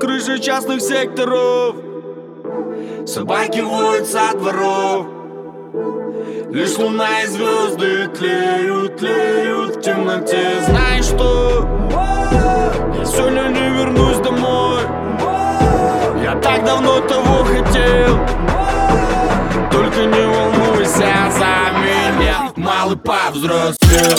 Крыши частных секторов. Собаки воют со дворов Лишь луна и звезды тлеют, тлеют в темноте. Знаешь что? Я сегодня не вернусь домой. Я так давно того хотел. Только не волнуйся за меня Малый повзрослел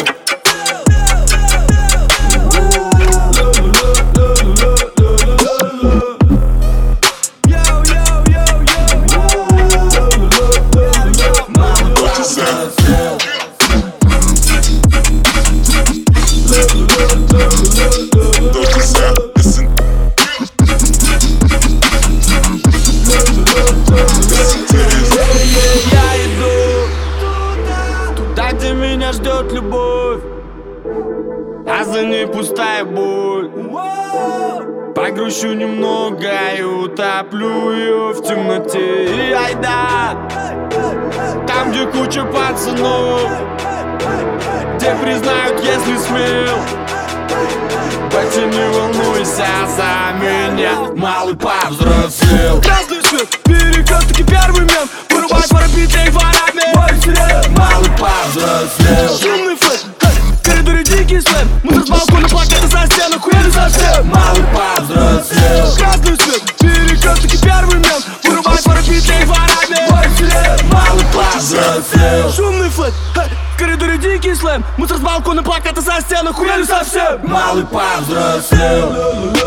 любовь А за ней пустая боль. Погрущу немного и утоплю ее в темноте. И айда! Там, где куча пацанов. Где признают, если смел. Батя, не волнуйся за меня Малый повзрослел коридоре дикий слэм Мы с балкона плакаты за стену, хуяли совсем Малый повзрослел Красный свет, перекат, таки первый мем. Вырубай пробитые ворами Малый повзрослел Шумный флэш, в коридоре дикий слэм Мы с балкона плакаты за стену, хуяли совсем Малый повзрослел